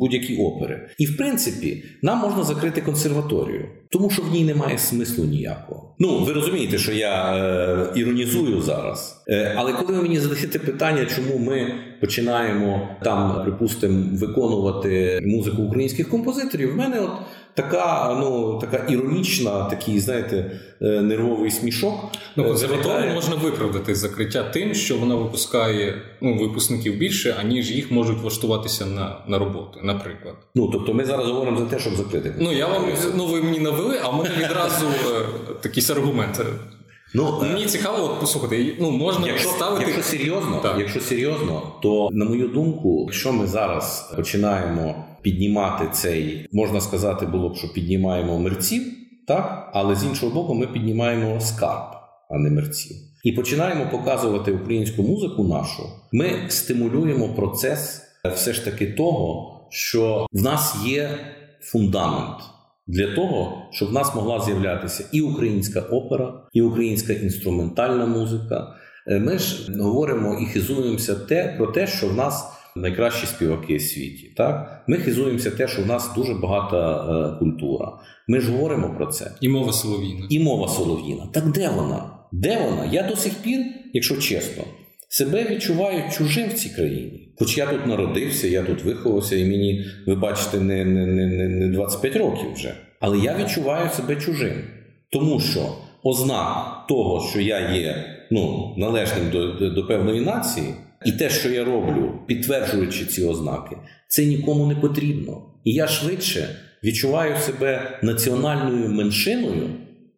будь-які опери. І в принципі, нам можна закрити консерваторію, тому що в ній немає смислу ніякого. Ну ви розумієте, що я е, іронізую зараз. Е, але коли ви мені задаєте питання, чому ми починаємо там, припустимо, виконувати музику українських композиторів, в мене от така, ну така іронічна, такий, знаєте, е, нервовий смішок. Ну, е, консерваторію можна виправдати закриття тим, що вона випускає ну, випускників більше, аніж їх можуть влаштуватися на, на роботу, наприклад. Ну тобто, ми зараз говоримо за те, щоб закрити. Ну я вам ну ви мені навели, а в мене відразу такий аргумент. Ну, е, Мені цікаво, от послухати, ну можна Якщо, ставити якщо серйозно, Так. якщо серйозно, то на мою думку, якщо ми зараз починаємо піднімати цей, можна сказати, було б, що піднімаємо мерців, так але з іншого боку, ми піднімаємо скарб, а не мерців. І починаємо показувати українську музику нашу. Ми стимулюємо процес е, все ж таки того, що в нас є фундамент для того, щоб в нас могла з'являтися і українська опера, і українська інструментальна музика. Е, Ми ж говоримо і хизуємося те про те, що в нас найкращі співаки в світі. Так, ми хизуємося те, що в нас дуже багата е, культура. Ми ж говоримо про це. і мова солов'їна. І мова солов'їна. Так де вона? Де вона? Я до сих пір, якщо чесно, себе відчуваю чужим в цій країні. Хоч я тут народився, я тут виховався, і мені, ви бачите, не, не, не не 25 років вже. Але я відчуваю себе чужим. Тому що ознак того, що я є ну, належним до, до, до певної нації, і те, що я роблю, підтверджуючи ці ознаки, це нікому не потрібно. І я швидше відчуваю себе національною меншиною,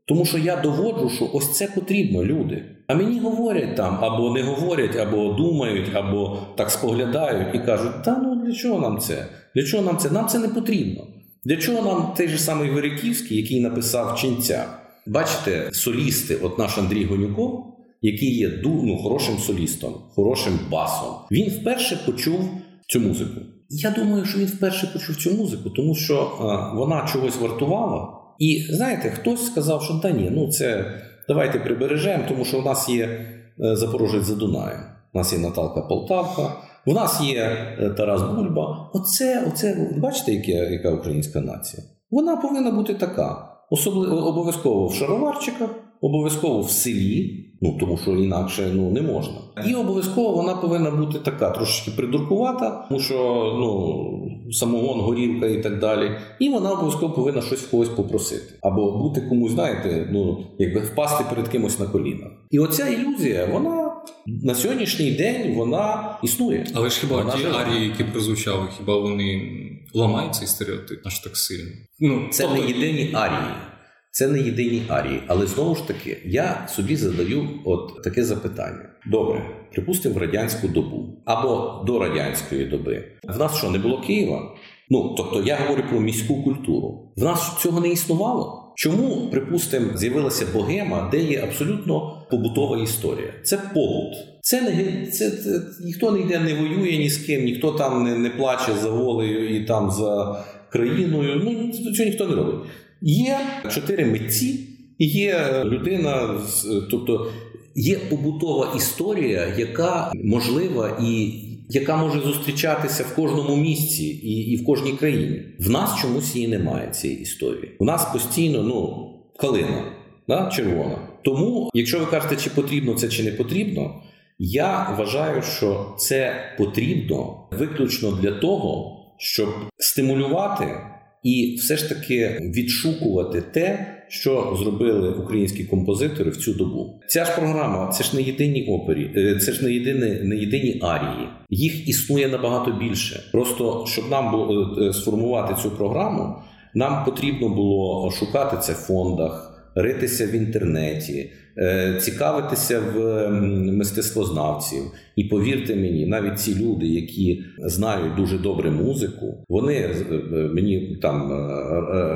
тому що я доводжу, що ось це потрібно, люди. А мені говорять там, або не говорять, або думають, або так споглядають і кажуть: та ну для чого нам це? Для чого нам це? Нам це не потрібно. Для чого нам той же самий Вериківський, який написав ченця? Бачите, солісти, от наш Андрій Гонюков, який є ну, хорошим солістом, хорошим басом, він вперше почув цю музику. Я думаю, що він вперше почув цю музику, тому що а, вона чогось вартувала. І знаєте, хтось сказав, що та ні, ну це давайте прибережемо, тому що в нас є е, Запорожець за Дунаєм, у нас є Наталка Полтавка, у нас є е, Тарас Бульба. Оце, оце, бачите, яка, яка українська нація? Вона повинна бути така. Особливо обов'язково в шароварчиках, обов'язково в селі, ну тому що інакше ну не можна. І обов'язково вона повинна бути така, трошечки придуркувата, тому що ну самогон, горілка і так далі. І вона обов'язково повинна щось в когось попросити, або бути комусь, знаєте, ну якби впасти перед кимось на колінах. І оця ілюзія, вона на сьогоднішній день вона існує. Але ж хіба Вона ті жива. арії, які прозвучали, хіба вони ламають цей стереотип аж так сильно? Ну, Це тобто, не єдині арії. Це не єдині арії. Але знову ж таки, я собі задаю от таке запитання. Добре, припустимо, в радянську добу або до радянської доби. В нас що не було Києва? Ну тобто я говорю про міську культуру. В нас цього не існувало. Чому, припустимо, з'явилася богема, де є абсолютно побутова історія? Це побут. Це не це, це ніхто не йде, не воює ні з ким, ніхто там не не плаче за волею і там за країною. Ну цього ніхто не робить. Є чотири митці, є людина, тобто є побутова історія, яка можлива і яка може зустрічатися в кожному місці і і в кожній країні. В нас чомусь її немає цієї історії. У нас постійно ну калина, да, червона. Тому, якщо ви кажете, чи потрібно це, чи не потрібно, я вважаю, що це потрібно виключно для того, щоб стимулювати і все ж таки відшукувати те що зробили українські композитори в цю добу. Ця ж програма, це ж не єдині опері, е, це ж не єдині, не єдині арії. Їх існує набагато більше. Просто щоб нам було е, сформувати цю програму, нам потрібно було шукати це в фондах. Ритися в інтернеті, е, цікавитися в мистецтвознавців, і повірте мені, навіть ці люди, які знають дуже добре музику, вони мені там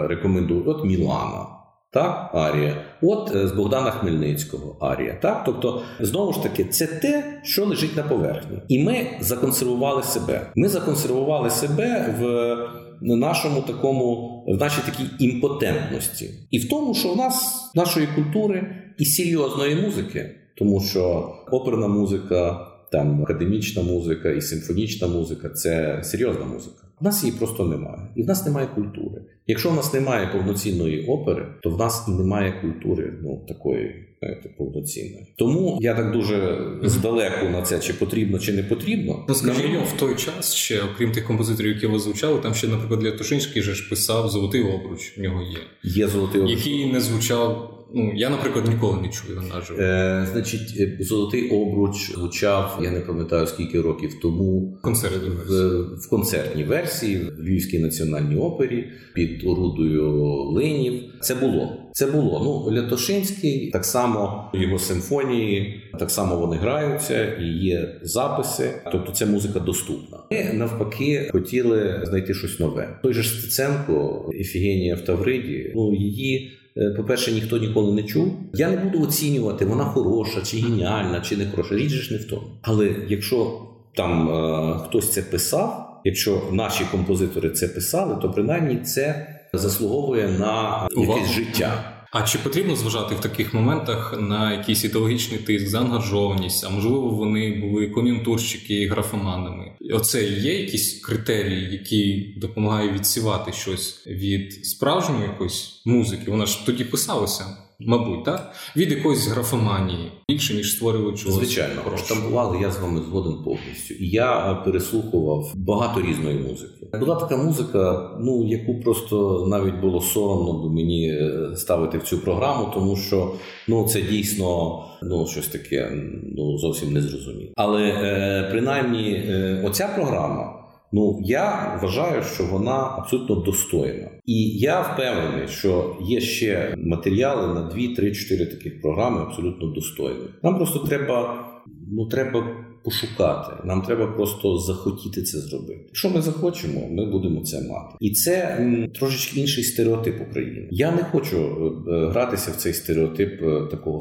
рекомендують от Мілана. Так, Арія, от е, з Богдана Хмельницького Арія. Так, тобто, знову ж таки, це те, що лежить на поверхні, і ми законсервували себе. Ми законсервували себе в нашому такому, в нашій такій імпотентності, і в тому, що в нас нашої культури і серйозної музики, тому що оперна музика там академічна музика і симфонічна музика це серйозна музика. У нас її просто немає, і в нас немає культури. Якщо в нас немає повноцінної опери, то в нас немає культури ну такої знаєте, повноцінної. Тому я так дуже здалеку на це чи потрібно, чи не потрібно. Ну, скажімо, в той час ще, окрім тих композиторів, які ви звучали, там ще, наприклад, для Тушинський же ж писав золотий обруч. В нього є Є золотий обруч. який не звучав. Ну, я, наприклад, ніколи не чую наживо. Е, Значить, е, золотий обруч звучав, я не пам'ятаю скільки років тому Концертні в, в концертній версії в Львівській національній опері під орудою линів. Це було. Це було. Ну, Лятошинський, так само його симфонії, так само вони граються і є записи. Тобто, ця музика доступна. Ми навпаки хотіли знайти щось нове. Той же Стеценко, Ефігенія в Тавриді, ну її. Е, по-перше, ніхто ніколи не чув. Я не буду оцінювати, вона хороша, чи геніальна, чи не хороша. Річ ж не в тому. Але якщо там е, хтось це писав, якщо наші композитори це писали, то принаймні це заслуговує на якесь життя. А чи потрібно зважати в таких моментах на якийсь ідеологічний тиск, заангажованість? А можливо, вони були кон'юнктурщики графоманами? Оце є якісь критерії, які допомагають відсівати щось від справжньої якоїсь музики? Вона ж тоді писалася. Мабуть, так? Від якоїсь графоманії більше, ніж створювали чогось. Звичайно, штамбували, я з вами згоден повністю. І я переслухував багато різної музики. Була така музика, ну яку просто навіть було соромно мені е, ставити в цю програму, тому що ну це дійсно ну щось таке ну зовсім незрозуміле. Але е, принаймні, е, оця програма. Ну я вважаю, що вона абсолютно достойна, і я впевнений, що є ще матеріали на 2, 3, 4 таких програми абсолютно достойні. Нам просто треба, ну треба пошукати. Нам треба просто захотіти це зробити. Якщо ми захочемо, ми будемо це мати. І це м, трошечки інший стереотип України. Я не хочу е, е, гратися в цей стереотип е, такого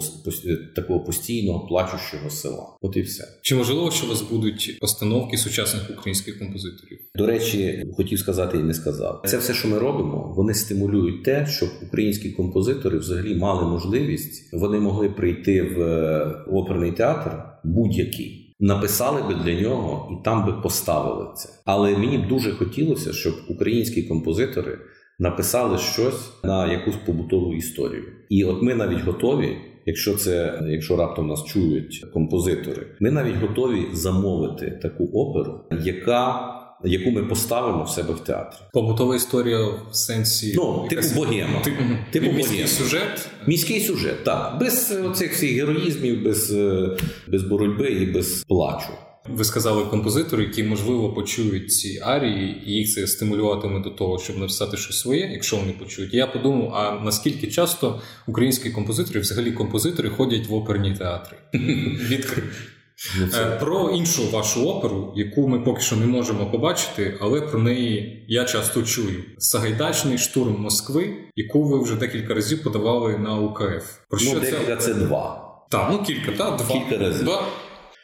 такого постійного плачущого села. От і все. Чи можливо, що у вас будуть постановки сучасних українських композиторів? До речі, хотів сказати і не сказав. Це все, що ми робимо, вони стимулюють те, щоб українські композитори взагалі мали можливість, вони могли прийти в оперний театр будь-який написали би для нього і там би поставили це. Але мені б дуже хотілося, щоб українські композитори написали щось на якусь побутову історію. І от ми навіть готові. Якщо це, якщо раптом нас чують композитори, ми навіть готові замовити таку оперу, яка яку ми поставимо в себе в театрі. Побутова історія в сенсі ну, типу богема. Типу, типу міський богема. сюжет. Міський сюжет, так. Без оцих всіх героїзмів, без без боротьби і без плачу. Ви сказали композитори, які можливо почують ці арії, і їх це стимулюватиме до того, щоб написати щось своє, якщо вони почують. Я подумав, а наскільки часто українські композитори, взагалі композитори, ходять в оперні театри? Ну, е, про іншу вашу оперу, яку ми поки що не можемо побачити, але про неї я часто чую: Сагайдачний штурм Москви, яку ви вже декілька разів подавали на УКФ. Про що ну, декілька це два. Так, ну кілька, так, два. Кілька разів. Два.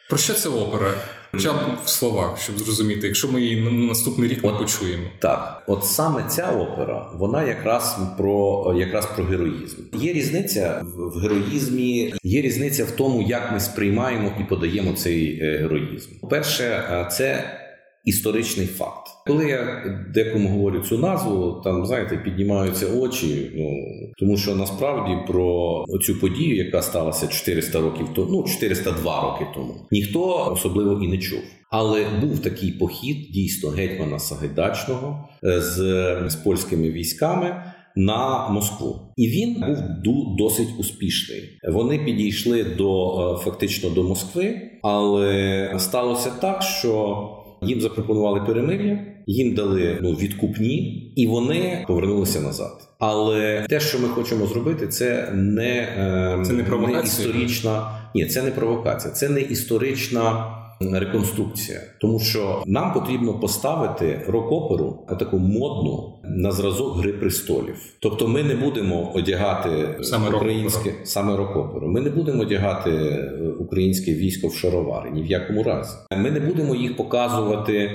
Про що це опера? Хоча б в словах, щоб зрозуміти, якщо ми її на наступний рік не почуємо. Так, от саме ця опера, вона якраз про якраз про героїзм. Є різниця в героїзмі, є різниця в тому, як ми сприймаємо і подаємо цей героїзм. героїзм. Перше, е, це історичний факт. Коли я декому говорю цю назву, там знаєте, піднімаються очі. Ну тому що насправді про цю подію, яка сталася 400 років тому, ну 402 роки тому, ніхто особливо і не чув. Але був такий похід дійсно гетьмана Сагайдачного е, з, з польськими військами. На Москву, і він був досить успішний. Вони підійшли до е, фактично до Москви, але сталося так, що їм запропонували перемир'я, їм дали ну відкупні, і вони повернулися назад. Але те, що ми хочемо зробити, це не е, це не, не історична. Ні, це не провокація, це не історична реконструкція, тому що нам потрібно поставити рок-оперу таку модну на зразок Гри престолів. Тобто, ми не будемо одягати саме українське саме рок-оперу. Ми не будемо одягати е, українське військо в шаровари ні в якому разі. Ми не будемо їх показувати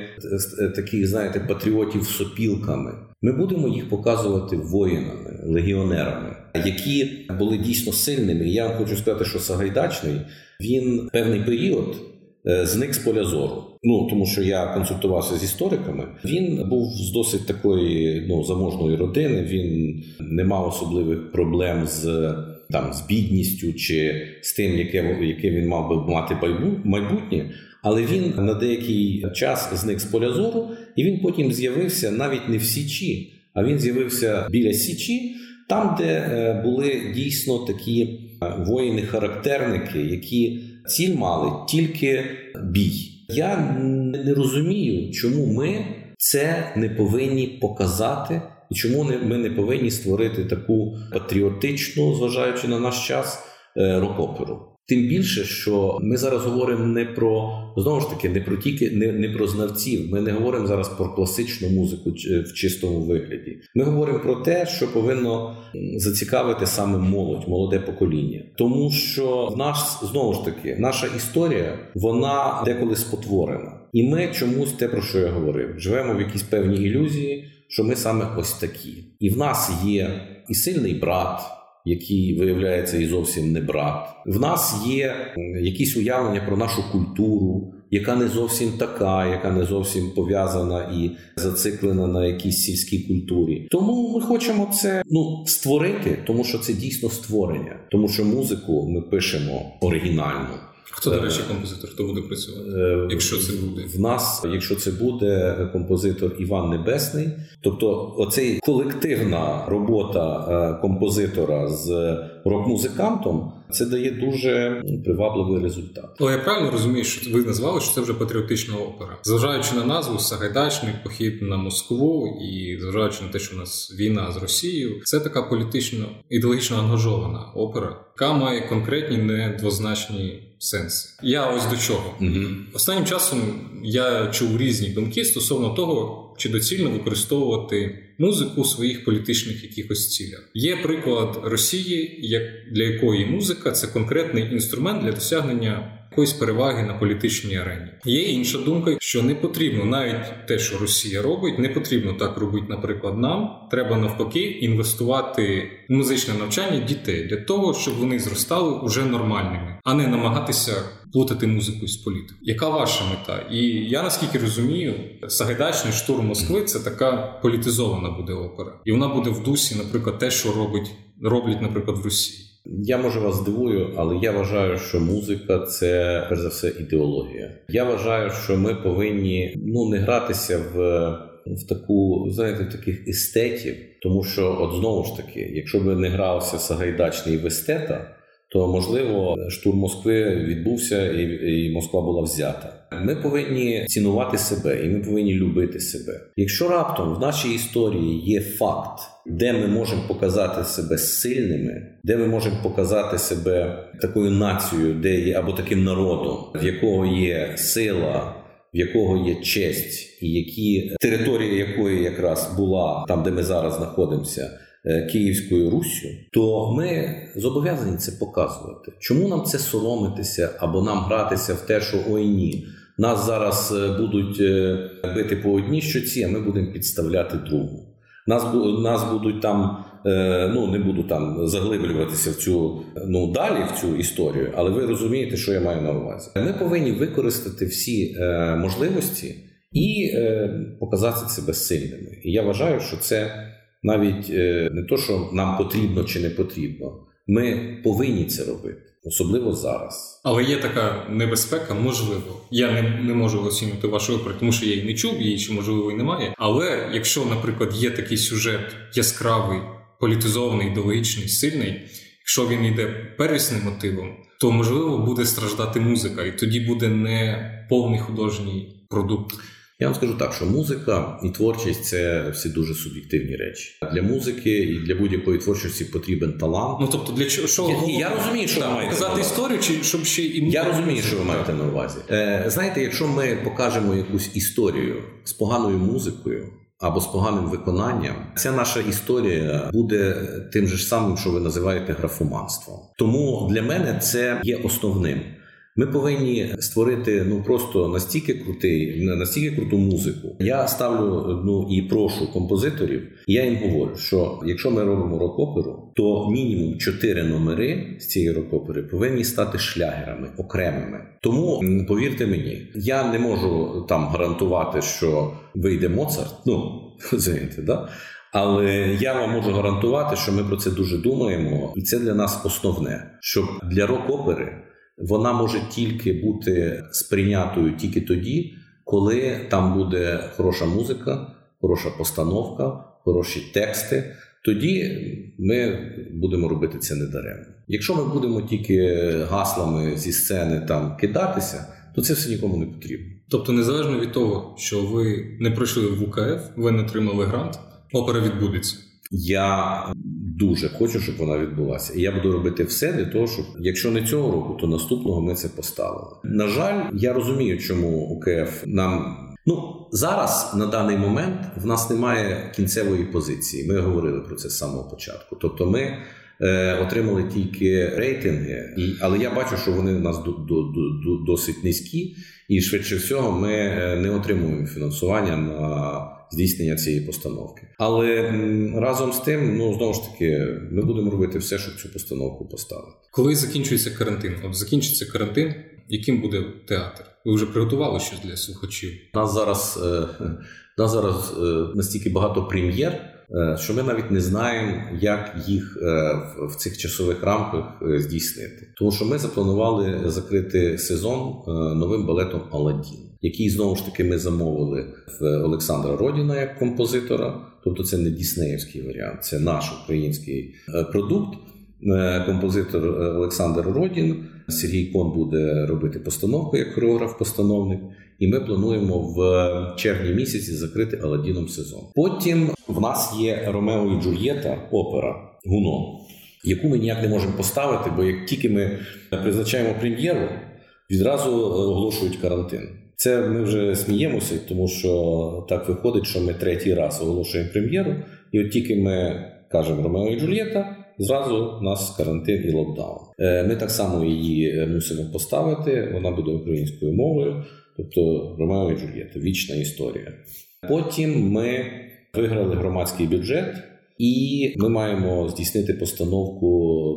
е, таких, знаєте, патріотів сопілками. Ми будемо їх показувати воїнами, легіонерами, які були дійсно сильними. Я вам хочу сказати, що Сагайдачний він певний період. Е, зник з поля зору. Ну тому що я консультувався з істориками. Він був з досить такої ну заможної родини. Він не мав особливих проблем з там з бідністю чи з тим, яке яке він мав би мати майбутнє. Але він на деякий час зник з поля зору, і він потім з'явився навіть не в Січі, а він з'явився біля Січі, там, де е, були дійсно такі е, воїни-характерники, які ціль мали тільки бій. Я не розумію, чому ми це не повинні показати, і чому ми не повинні створити таку патріотичну, зважаючи на наш час, е, рок-оперу. Тим більше, що ми зараз говоримо не про знову ж таки, не про тільки не, не про знавців. Ми не говоримо зараз про класичну музику в чистому вигляді. Ми говоримо про те, що повинно зацікавити саме молодь, молоде покоління, тому що в нас знову ж таки наша історія вона деколи спотворена, і ми чомусь те про що я говорив, живемо в якійсь певній ілюзії, що ми саме ось такі, і в нас є і сильний брат який виявляється і зовсім не брат. В нас є якісь уявлення про нашу культуру, яка не зовсім така, яка не зовсім пов'язана і зациклена на якійсь сільській культурі. Тому ми хочемо це ну створити, тому що це дійсно створення, тому що музику ми пишемо оригінальну. Хто, до речі, композитор, хто буде працювати? Е, якщо це буде в нас, якщо це буде композитор Іван Небесний, тобто оцей колективна робота е, композитора з рок-музикантом. Це дає дуже привабливий результат. Але я правильно розумію, що ви назвали, що це вже патріотична опера, зважаючи на назву Сагайдачний похід на Москву і зважаючи на те, що у нас війна з Росією, це така політично ідеологічно ангажована опера, яка має конкретні недвозначні сенси. Я ось до чого угу. останнім часом я чув різні думки стосовно того, чи доцільно використовувати музику у своїх політичних якихось цілях. Є приклад Росії, як для якої музика це конкретний інструмент для досягнення. Якоїсь переваги на політичній арені є інша думка, що не потрібно навіть те, що Росія робить, не потрібно так робити, наприклад, нам треба навпаки інвестувати в музичне навчання дітей для того, щоб вони зростали уже нормальними, а не намагатися плутати музику з політикою. Яка ваша мета? І я наскільки розумію, Сагайдачний штурм Москви це така політизована буде опера, і вона буде в дусі, наприклад, те, що робить роблять, наприклад, в Росії. Я може вас здивую, але я вважаю, що музика це перш за все ідеологія. Я вважаю, що ми повинні ну не гратися в в таку, знаєте, таких естетів, тому що, от знову ж таки, якщо би не грався Сагайдачний в естета, то можливо штурм Москви відбувся і, і Москва була взята. Ми повинні цінувати себе, і ми повинні любити себе. Якщо раптом в нашій історії є факт, де ми можемо показати себе сильними, де ми можемо показати себе такою нацією, де є або таким народом, в якого є сила. В якого є честь, і які територія якої якраз була там, де ми зараз знаходимося, Київською Руссю, то ми зобов'язані це показувати. Чому нам це соромитися або нам гратися в те, що ой ні, нас зараз е, будуть е, бити по одній щоці, а ми будемо підставляти другу. Нас нас будуть там, ну не буду там заглиблюватися в цю ну далі в цю історію, але ви розумієте, що я маю на увазі. Ми повинні використати всі можливості і показати себе сильними. І я вважаю, що це навіть е, не то, що нам потрібно чи не потрібно, ми повинні це робити. Особливо зараз, але є така небезпека, можливо. Я не не можу оцінити вашу оперу, тому що я її не чув, її ще можливо і немає. Але якщо, наприклад, є такий сюжет яскравий, політизований, ідеологічний, сильний, якщо він йде первісним мотивом, то можливо буде страждати музика, і тоді буде не повний художній продукт. Я вам скажу так, що музика і творчість це всі дуже суб'єктивні речі. Для музики і для будь-якої творчості потрібен талант. Ну тобто, для чого що я, я розумію, що так, ви маєте показати історію, чи щоб ще і я розумію, що ви маєте на увазі. Е, Знаєте, якщо ми покажемо якусь історію з поганою музикою. Або з поганим виконанням, ця наша історія буде тим же самим, що ви називаєте графоманством. Тому для мене це є основним. Ми повинні створити ну просто настільки крутий, настільки круту музику. Я ставлю ну і прошу композиторів. Я їм говорю, що якщо ми робимо рок-оперу, то мінімум чотири номери з цієї рок-опери повинні стати шлягерами окремими. Тому повірте мені, я не можу там гарантувати, що вийде Моцарт. Ну розумієте, да. Але я вам можу гарантувати, що ми про це дуже думаємо, і це для нас основне, щоб для рок-опери вона може тільки бути сприйнятою тільки тоді, коли там буде хороша музика, хороша постановка, хороші тексти. Тоді ми будемо робити це недаремно. Якщо ми будемо тільки гаслами зі сцени там кидатися, то це все нікому не потрібно. Тобто, незалежно від того, що ви не пройшли в УКФ, ви не отримали грант, опера відбудеться. Я дуже хочу, щоб вона відбулася. І я буду робити все для того, щоб якщо не цього року, то наступного ми це поставили. На жаль, я розумію, чому УКФ нам. Ну зараз на даний момент в нас немає кінцевої позиції. Ми говорили про це з самого початку. Тобто, ми е, отримали тільки рейтинги, і але я бачу, що вони у нас до, до, до, досить низькі, і швидше всього ми е, не отримуємо фінансування на здійснення цієї постановки. Але разом з тим, ну знову ж таки, ми будемо робити все, щоб цю постановку поставити. Коли закінчується карантин, от закінчиться карантин, яким буде театр? Ви вже приготували щось для слухачів? Нас зараз е, нас зараз е, настільки багато прем'єр. Е, що ми навіть не знаємо, як їх в цих часових рамках здійснити, тому що ми запланували закрити сезон новим балетом Аладдін який знову ж таки ми замовили в Олександра Родіна як композитора. Тобто це не Діснеївський варіант, це наш український е, продукт. Е, композитор е, Олександр Родін, Сергій Кон буде робити постановку як хореограф-постановник, і ми плануємо в червні місяці закрити Аладдіном сезон. Потім в нас є Ромео і Джульєта, опера Гуно, яку ми ніяк не можемо поставити, бо як тільки ми призначаємо прем'єру, відразу оголошують карантин. Це ми вже сміємося, тому що так виходить, що ми третій раз оголошуємо прем'єру, і от тільки ми кажемо Ромео і Джульєта, зразу у нас карантин і локдаун. Е, ми так само її мусимо поставити. Вона буде українською мовою, тобто Ромео і Джульєта вічна історія. Потім ми виграли громадський бюджет. І ми маємо здійснити постановку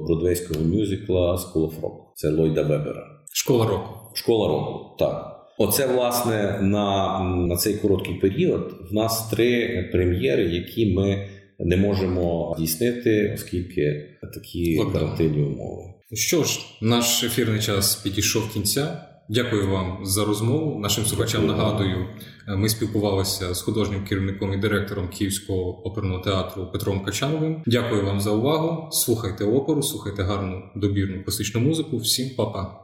бродвейського мюзикла School of Rock. Це Ллойда Вебера. Школа року. Школа року, так. Оце власне на на цей короткий період в нас три прем'єри, які ми не можемо здійснити, оскільки такі карантинні умови. Що ж, наш ефірний час підійшов кінця. Дякую вам за розмову. Нашим слухачам нагадую, е, ми спілкувалися з художнім керівником і директором Київського оперного театру Петром Качановим. Дякую вам за увагу. Слухайте оперу, слухайте гарну добірну класичну музику. Всім па-па.